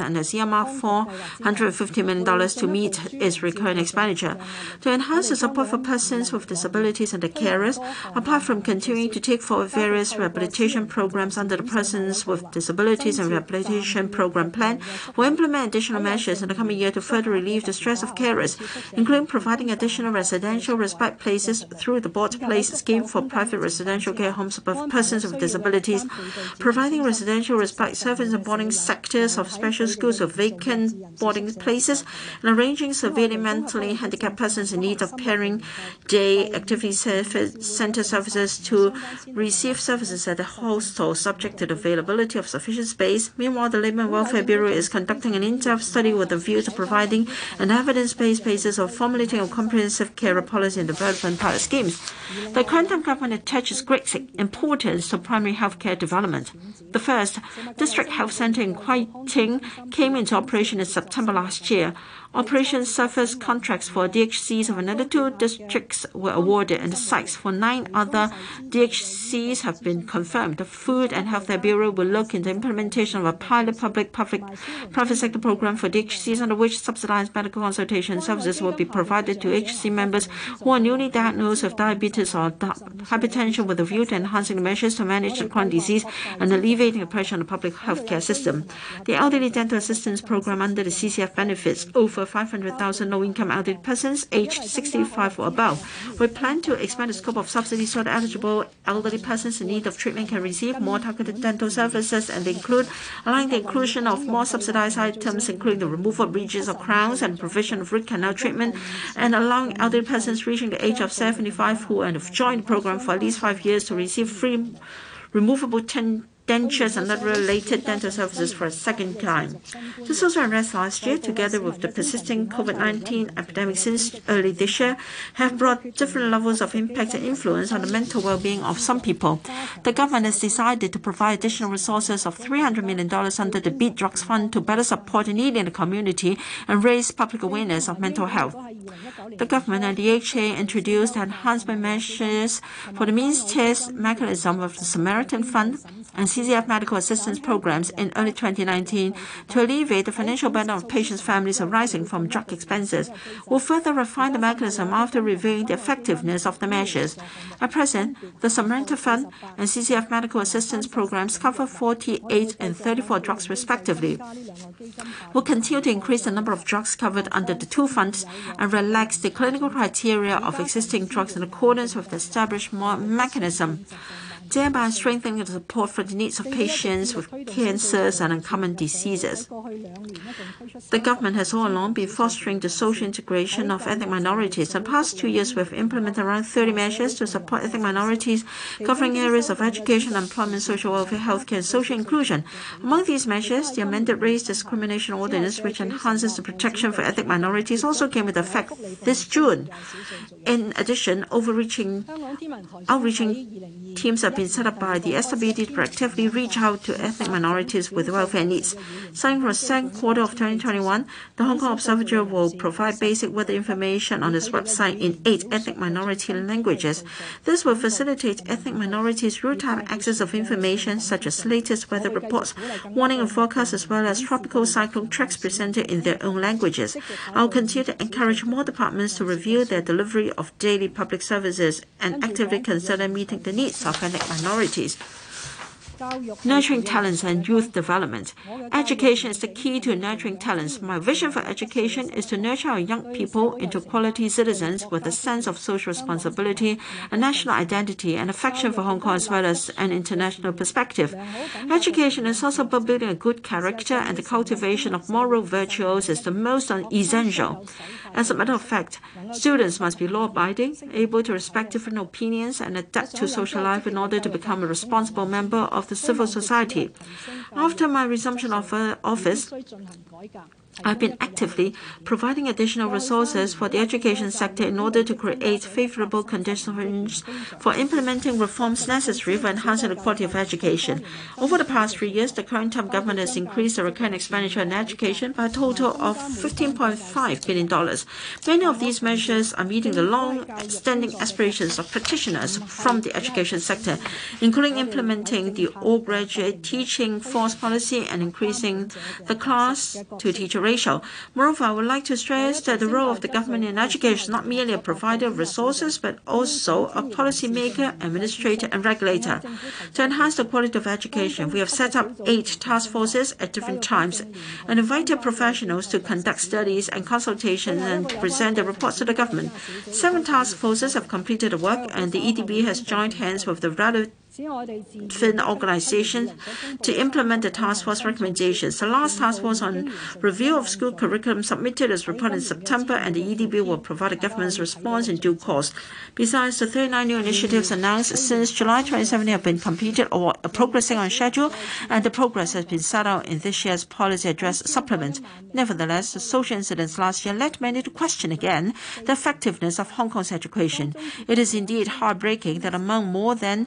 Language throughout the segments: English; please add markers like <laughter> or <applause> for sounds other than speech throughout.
and has earmarked $450 million to meet its recurring expenditure. To enhance the support for persons with disabilities and their carers, apart from continuing to take forward various rehabilitation programs under the Persons with Disabilities and Rehabilitation Program Plan, we'll implement additional measures in the coming year to further relieve the stress of carers, including providing additional residential respite places through the Bought Place scheme for private residential care homes for persons with disabilities, providing residential respite service in boarding sectors of special schools with vacant boarding places, and arranging severely mentally handicapped persons in need of parent day activity center services to receive services at the hostel subject to the availability of sufficient space. Meanwhile, the Labour and Welfare Bureau is conducting an in-depth study with a view to providing an evidence-based basis of formulating a comprehensive care policy and development pilot schemes. The current government attaches great importance to primary healthcare development. The first district health center in Kwai Tsing came into operation in September last year. Operation surface contracts for DHCs of another two districts were awarded, and sites for nine other DHCs have been confirmed. The Food and Healthcare Bureau will look into implementation of a pilot public-private sector program for DHCs, under which subsidized medical consultation services will be provided to HC members who are newly diagnosed with diabetes or hypertension, with a view to enhancing measures to manage the chronic disease and alleviating the pressure on the public healthcare system. The Elderly Dental Assistance Program under the CCF benefits over 500,000 low-income elderly persons aged 65 or above. We plan to expand the scope of subsidies so that eligible elderly persons in need of treatment can receive more targeted dental services and include allowing the inclusion of more subsidized items, including the removal of bridges or crowns and provision of root canal treatment, and allowing elderly persons reaching the age of 75 who have joined the program for at least five years to receive free removable dentures and other related dental services for a second time. The social unrest last year, together with the persisting COVID-19 epidemic since early this year, have brought different levels of impact and influence on the mental well-being of some people. The government has decided to provide additional resources of $300 million under the Beat Drugs Fund to better support the needy in the community and raise public awareness of mental health. The government and the HA introduced enhancement measures for the means test mechanism of the Samaritan Fund and CCF medical assistance programs in early 2019 to alleviate the financial burden of patients' families arising from drug expenses. We'll further refine the mechanism after reviewing the effectiveness of the measures. At present, the Samaritan Fund and CCF medical assistance programs cover 48 and 34 drugs respectively. We'll continue to increase the number of drugs covered under the two funds and relax the clinical criteria of existing drugs in accordance with the established mechanism, thereby strengthening the support for the needs of patients with cancers and uncommon diseases. The government has all along been fostering the social integration of ethnic minorities. In the past two years, we've implemented around 30 measures to support ethnic minorities, covering areas of education, employment, social welfare, healthcare, and social inclusion. Among these measures, the amended Race Discrimination Ordinance, which enhances the protection for ethnic minorities, also came into effect this June. In addition, overreaching, outreaching teams have been set up by the SWD to proactively reach out to ethnic minorities with welfare needs. Starting from the second quarter of 2021, the Hong Kong Observatory will provide basic weather information on its website in eight ethnic minority languages. This will facilitate ethnic minorities real-time access of information such as latest weather reports, warning and forecasts, as well as tropical cyclone tracks presented in their own languages. I will continue to encourage more departments to review their delivery of daily public services and actively consider meeting the needs ethnic minorities. Nurturing talents and youth development. Education is the key to nurturing talents. My vision for education is to nurture our young people into quality citizens with a sense of social responsibility, a national identity, and affection for Hong Kong, as well as an international perspective. Education is also about building a good character, and the cultivation of moral virtues is the most essential. As a matter of fact, students must be law-abiding, able to respect different opinions, and adapt to social life in order to become a responsible member of the civil society. After my resumption of uh, office, I've been actively providing additional resources for the education sector in order to create favorable conditions for implementing reforms necessary for enhancing the quality of education. Over the past three years, the current term government has increased the recurrent expenditure on education by a total of $15.5 billion. Many of these measures are meeting the long-standing aspirations of practitioners from the education sector, including implementing the all-graduate teaching force policy and increasing the class-to-teacher ratio. Moreover, I would like to stress that the role of the government in education is not merely a provider of resources, but also a policymaker, administrator, and regulator. To enhance the quality of education, we have set up eight task forces at different times and invited professionals to conduct studies and consultations and present the reports to the government. Seven task forces have completed the work, and the EDB has joined hands with the relevant organizations to implement the task force recommendations. The last task force on review of school curriculum submitted its report in September, and the EDB will provide the government's response in due course. Besides, the 39 new initiatives announced since July 2017 have been completed or are progressing on schedule, and the progress has been set out in this year's policy address supplement. Nevertheless, the social incidents last year led many to question again the effectiveness of Hong Kong's education. It is indeed heartbreaking that among more than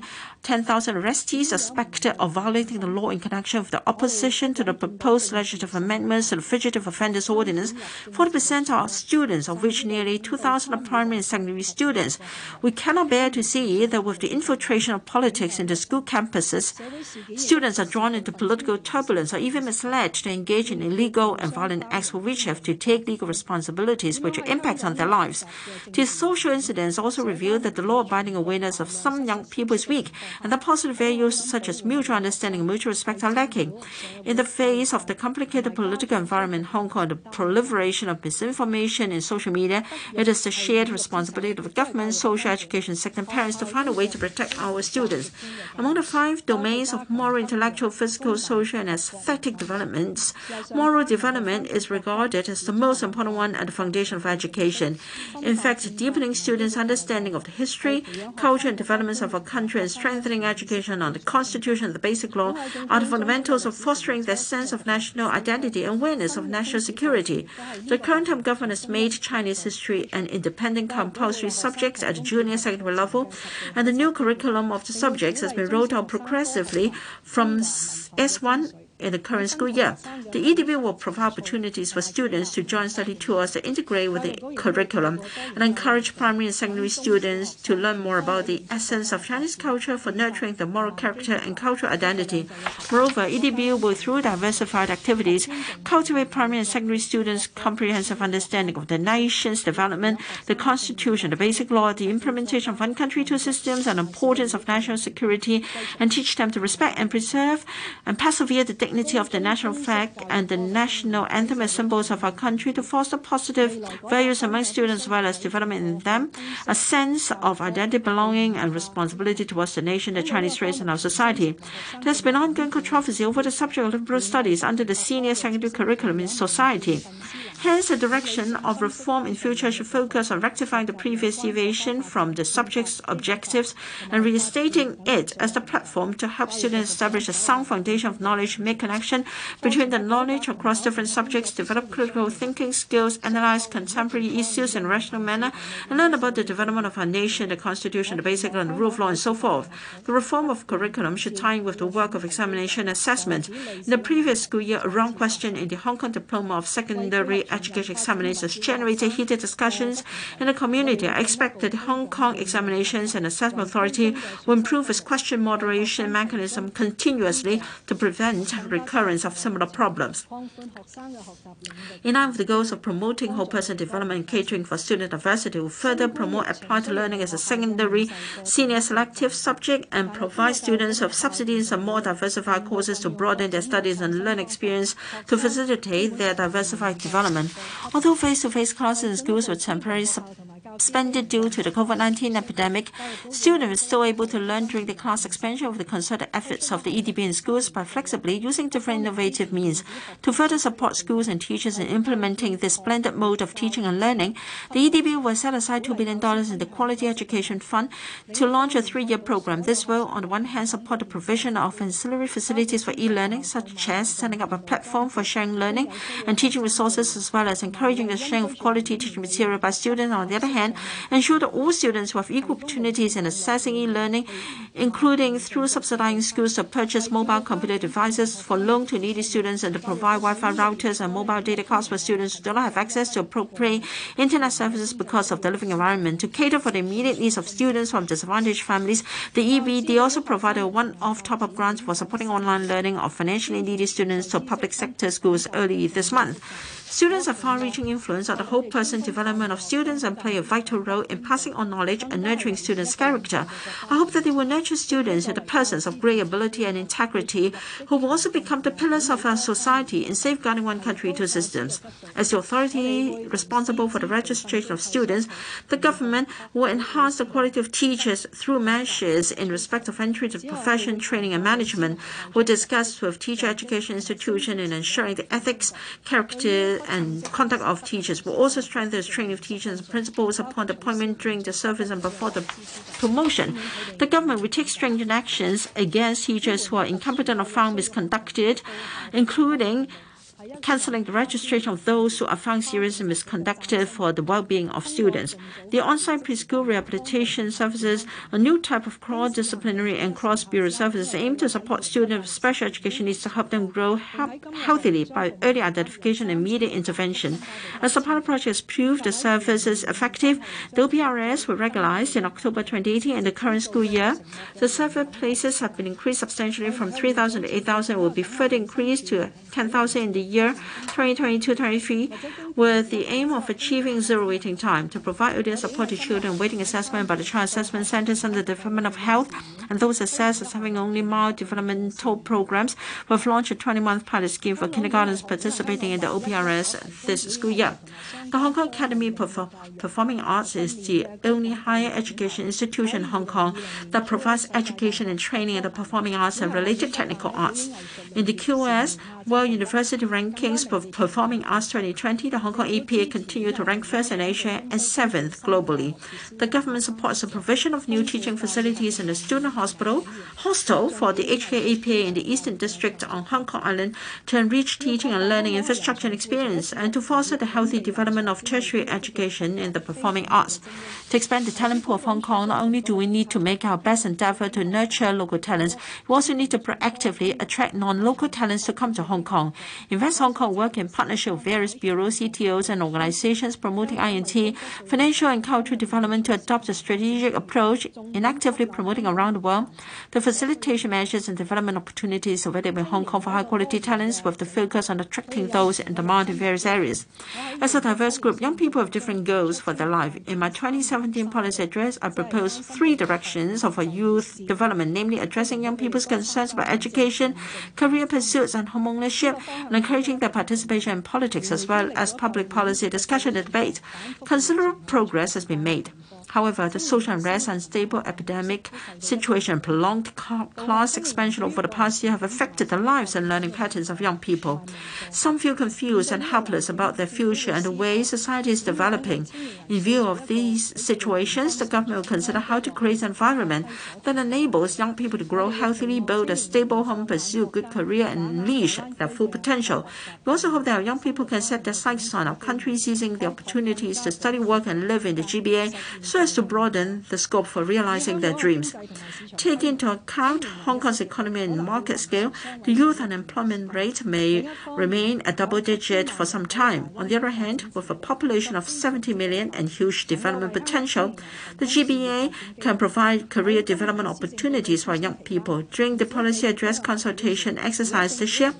10,000 arrestees suspected of violating the law in connection with the opposition to the proposed legislative amendments to the Fugitive Offenders Ordinance, 40% are students, of which nearly 2,000 are primary and secondary students. We cannot bear to see that with the infiltration of politics into school campuses, students are drawn into political turbulence or even misled to engage in illegal and violent acts for which have to take legal responsibilities which impact on their lives. These social incidents also reveal that the law-abiding awareness of some young people is weak, and the positive values such as mutual understanding and mutual respect are lacking. In the face of the complicated political environment in Hong Kong, the proliferation of misinformation in social media, it is the shared responsibility of the government, social education sector, and parents to find a way to protect our students. Among the five domains of moral, intellectual, physical, social, and aesthetic developments, moral development is regarded as the most important one and the foundation of education. In fact, deepening students' understanding of the history, culture, and developments of our country and strengthening education on the Constitution the Basic Law are the fundamentals of fostering their sense of national identity and awareness of national security. The current term government has made Chinese history an independent compulsory subject at the junior secondary level, and the new curriculum of the subjects has been rolled out progressively from S1 in the current school year. The EDB will provide opportunities for students to join study tours that integrate with the curriculum and encourage primary and secondary students to learn more about the essence of Chinese culture for nurturing the moral character and cultural identity. Moreover, EDB will, through diversified activities, cultivate primary and secondary students' comprehensive understanding of the nation's development, the Constitution, the Basic Law, the implementation of one country, two systems, and importance of national security, and teach them to respect and preserve and persevere the dignity of the national flag and the national anthem as symbols of our country to foster positive values among students as well as development in them, a sense of identity, belonging, and responsibility towards the nation, the Chinese race, and our society. There's been ongoing controversy over the subject of liberal studies under the senior secondary curriculum in society. Hence, the direction of reform in future should focus on rectifying the previous deviation from the subject's objectives and restating it as the platform to help students establish a sound foundation of knowledge, make connection between the knowledge across different subjects, develop critical thinking skills, analyze contemporary issues in a rational manner, and learn about the development of our nation, the constitution, the basic and the rule of law, and so forth. The reform of curriculum should tie in with the work of examination assessment. In the previous school year, a wrong question in the Hong Kong Diploma of Secondary education examinations generated heated discussions in the community. I expect that Hong Kong Examinations and Assessment Authority will improve its question moderation mechanism continuously to prevent recurrence of similar problems. In line with the goals of promoting whole person development and catering for student diversity, we will further promote applied learning as a secondary senior selective subject and provide students with subsidies and more diversified courses to broaden their studies and learn experience to facilitate their diversified development. Although face-to-face classes in schools were temporarily suspended due to the COVID-19 epidemic, students were still able to learn during the class expansion of the concerted efforts of the EDB in schools by flexibly using different innovative means. To further support schools and teachers in implementing this blended mode of teaching and learning, the EDB will set aside $2 billion in the Quality Education Fund to launch a three-year program. This will, on the one hand, support the provision of ancillary facilities for e-learning, such as setting up a platform for sharing learning and teaching resources, as well as encouraging the sharing of quality teaching material by students. On the other hand, ensure that all students have equal opportunities in accessing e-learning, including through subsidizing schools to purchase mobile computer devices for loan to needy students and to provide Wi-Fi routers and mobile data cards for students who do not have access to appropriate internet services because of the living environment. To cater for the immediate needs of students from disadvantaged families, the EDB also provided a one-off top-up grant for supporting online learning of financially needy students to public sector schools early this month. Students have far-reaching influence on the whole person development of students and play a vital role in passing on knowledge and nurturing students' character. I hope that they will nurture students into persons of great ability and integrity who will also become the pillars of our society in safeguarding one country, two systems. As the authority responsible for the registration of students, the government will enhance the quality of teachers through measures in respect of entry to profession, training, and management. We'll discuss with teacher education institution in ensuring the ethics, character, and conduct of teachers. will also strengthen the training of teachers and principals upon the appointment during the service and before the promotion. The government will take stringent actions against teachers who are incompetent or found misconducted, including canceling the registration of those who are found seriously misconducted for the well-being of students. The on-site preschool rehabilitation services, a new type of cross-disciplinary and cross-bureau services aim to support students with special education needs to help them grow healthily by early identification and immediate intervention. As the pilot project has proved the service is effective, the OPRS were regularized in October 2018 in the current school year. The server places have been increased substantially from 3,000 to 8,000 will be further increased to 10,000 in the year 2022-23 with the aim of achieving zero waiting time to provide urgent support to children waiting assessment by the Child Assessment Centers under the Department of Health and those assessed as having only mild developmental programs. We've launched a 20-month pilot scheme for kindergartens participating in the OPRS this school year. The Hong Kong Academy of Performing Arts is the only higher education institution in Hong Kong that provides education and training in the performing arts and related technical arts. In the QS World University rankings for performing arts 2020, the Hong Kong EPA continued to rank first in Asia and seventh globally. The government supports the provision of new teaching facilities in the student hospital hostel for the HKAPA in the Eastern District on Hong Kong Island to enrich teaching and learning infrastructure and experience and to foster the healthy development of tertiary education in the performing arts. To expand the talent pool of Hong Kong, not only do we need to make our best endeavor to nurture local talents, we also need to proactively attract non-local talents to come to Hong Kong. Invest Hong Kong work in partnership with various bureaus, CTOs, and organizations promoting I&T, financial and cultural development to adopt a strategic approach in actively promoting around the world the facilitation measures and development opportunities available in Hong Kong for high-quality talents with the focus on attracting those in demand in various areas. As a diverse group, young people have different goals for their life. In my 2017 policy address, I proposed three directions of youth development, namely addressing young people's concerns about education, career pursuits, and home ownership, and encouraging their participation in politics as well as public policy discussion and debate. Considerable progress has been made. However, the social unrest, unstable epidemic situation, prolonged class expansion over the past year have affected the lives and learning patterns of young people. Some feel confused and helpless about their future and the way society is developing. In view of these situations, the government will consider how to create an environment that enables young people to grow healthily, build a stable home, pursue a good career, and unleash their full potential. We also hope that our young people can set their sights on our country, seizing the opportunities to study, work, and live in the GBA so as to broaden the scope for realizing their dreams. Taking into account Hong Kong's economy and market scale, the youth unemployment rate may remain a double-digit for some time. On the other hand, with a population of 70 million and huge development potential, the GBA can provide career development opportunities for young people. During the policy address consultation exercise this year,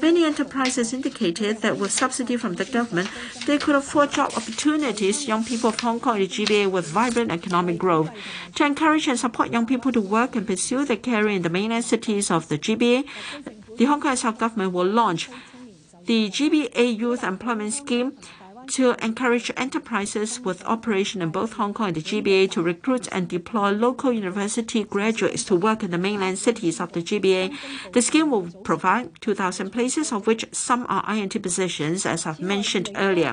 many enterprises indicated that with subsidy from the government, they could afford job opportunities young people of Hong Kong and the GBA with vibrant economic growth. To encourage and support young people to work and pursue their career in the mainland cities of the GBA, the Hong Kong government will launch the GBA Youth Employment Scheme to encourage enterprises with operation in both Hong Kong and the GBA to recruit and deploy local university graduates to work in the mainland cities of the GBA. The scheme will provide 2,000 places, of which some are I&T positions, as I've mentioned earlier.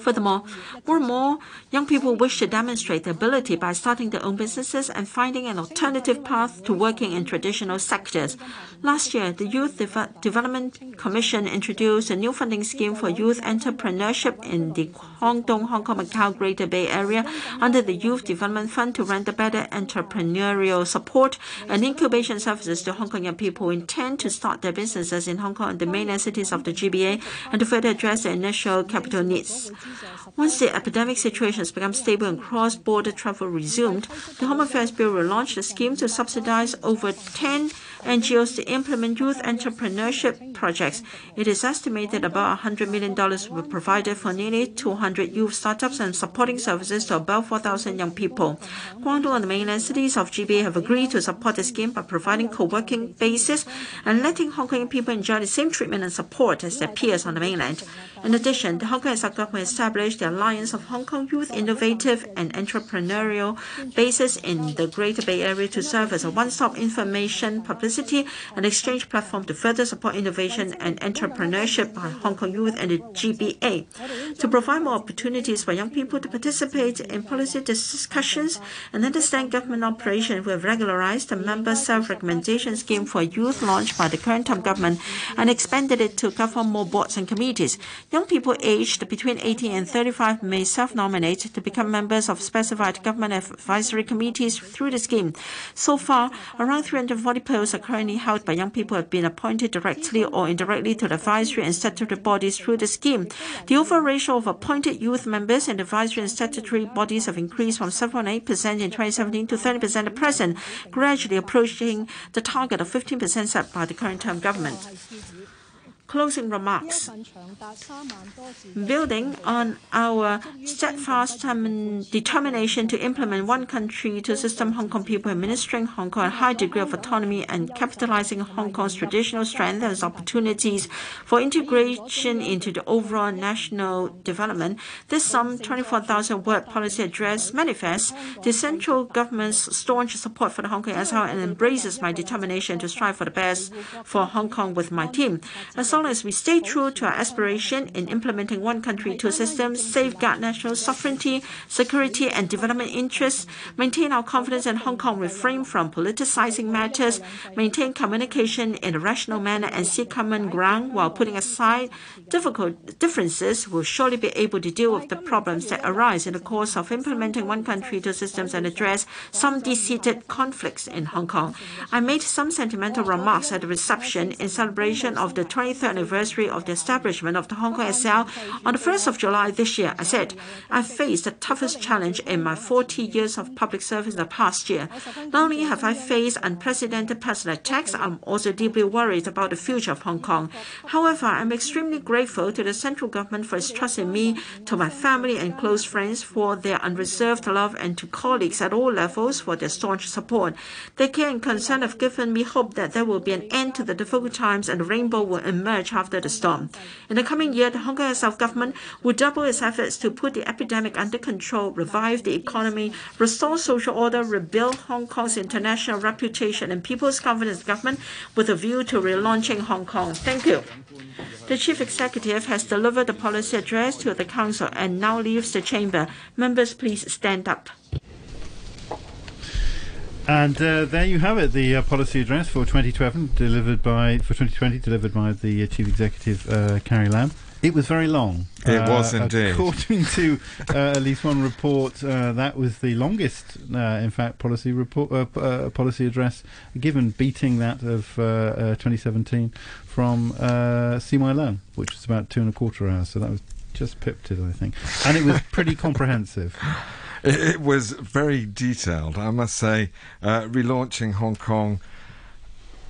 Furthermore, more and more young people wish to demonstrate their ability by starting their own businesses and finding an alternative path to working in traditional sectors. Last year, the Youth Development Commission introduced a new funding scheme for youth entrepreneurship in the Hong Kong, Hong Kong, Macau Greater Bay Area under the Youth Development Fund to render better entrepreneurial support and incubation services to Hong Kong young people who intend to start their businesses in Hong Kong and the mainland cities of the GBA and to further address their initial capital needs. Once the epidemic situation has become stable and cross-border travel resumed, the Home Affairs Bureau will launch a scheme to subsidize over 10 NGOs to implement youth entrepreneurship projects. It is estimated about $100 million will be provided for nearly 200 youth startups and supporting services to about 4,000 young people. Guangdong and the mainland cities of GBA have agreed to support the scheme by providing co-working bases and letting Hong Kong people enjoy the same treatment and support as their peers on the mainland. In addition, the Hong Kong government established the Alliance of Hong Kong Youth Innovative and Entrepreneurial Bases in the Greater Bay Area to serve as a one-stop information publicity publicity and exchange platform to further support innovation and entrepreneurship by Hong Kong youth and the GBA. To provide more opportunities for young people to participate in policy discussions and understand government operation, we have regularized the member self-recommendation scheme for youth launched by the current term government and expanded it to cover more boards and committees. Young people aged between 18 and 35 may self-nominate to become members of specified government advisory committees through the scheme. So far, around 340 posts are currently held by young people have been appointed directly or indirectly to the advisory and statutory bodies through the scheme. The overall ratio of appointed youth members in advisory and statutory bodies have increased from 7.8% in 2017 to 30% at present, gradually approaching the target of 15% set by the current term government. Closing remarks. Building on our steadfast determination to implement one country, two systems, Hong Kong people administering Hong Kong a high degree of autonomy and capitalizing Hong Kong's traditional strength as opportunities for integration into the overall national development, this some 24,000-word policy address manifests the central government's staunch support for the Hong Kong SAR and embraces my determination to strive for the best for Hong Kong with my team. As long as we stay true to our aspiration in implementing one country, two systems, safeguard national sovereignty, security, and development interests, maintain our confidence in Hong Kong, refrain from politicizing matters, maintain communication in a rational manner, and seek common ground while putting aside difficult differences, we will surely be able to deal with the problems that arise in the course of implementing one country, two systems, and address some deep-seated conflicts in Hong Kong. I made some sentimental remarks at the reception in celebration of the 23rd anniversary of the establishment of the Hong Kong SAR on the 1st of July this year. I said, I faced the toughest challenge in my 40 years of public service in the past year. Not only have I faced unprecedented personal attacks, I'm also deeply worried about the future of Hong Kong. However, I'm extremely grateful to the central government for its trust in me, to my family and close friends for their unreserved love, and to colleagues at all levels for their staunch support. Their care and concern have given me hope that there will be an end to the difficult times and the rainbow will emerge after the storm. In the coming year, the Hong Kong self-government will double its efforts to put the epidemic under control, revive the economy, restore social order, rebuild Hong Kong's international reputation and people's confidence in government with a view to relaunching Hong Kong. Thank you. The Chief Executive has delivered the policy address to the Council and now leaves the chamber. Members, please stand up. And uh, there you have it, the uh, policy address for 2012, delivered by for 2020, delivered by the uh, chief executive uh, Carrie Lam. It was very long. It was uh, indeed. According to uh, at least one report, that was the longest, in fact, policy report policy address given, beating that of 2017 from uh, CY Leung, which was about two and a quarter hours. So that was just pipped it, I think, and it was pretty <laughs> comprehensive. It, was very detailed, I must say. Uh, relaunching Hong Kong,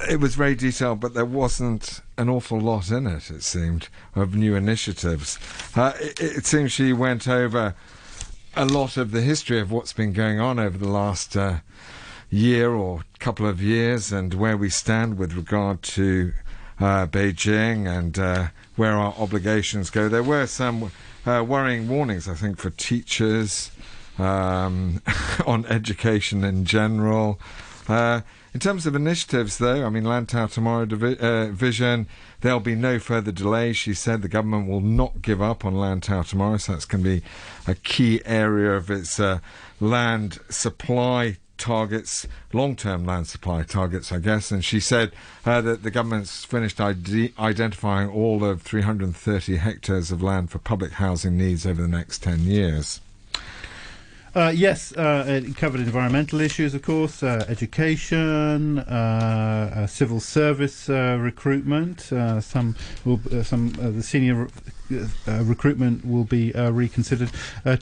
it was very detailed, but there wasn't an awful lot in it, it seemed, of new initiatives. Uh, it, it seems she went over a lot of the history of what's been going on over the last uh, year or couple of years and where we stand with regard to uh, Beijing and uh, where our obligations go. There were some uh, worrying warnings, I think, for teachers um, <laughs> on education in general. Uh, in terms of initiatives, though, I mean, Lantau Tomorrow divi- uh, Vision, there'll be no further delays. She said the government will not give up on Lantau Tomorrow, so that's going to be a key area of its uh, land supply targets, long term land supply targets, I guess. And she said uh, that the government's finished ide- identifying all of 330 hectares of land for public housing needs over the next 10 years. Uh, yes, uh, it covered environmental issues, of course, uh, education, uh, uh, civil service uh, recruitment. Some will, some the senior recruitment will be reconsidered.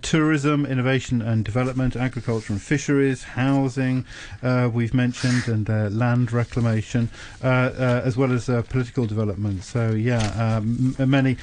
Tourism, innovation and development, agriculture and fisheries, housing. We've mentioned and land reclamation, as well as political development. So yeah, um, many.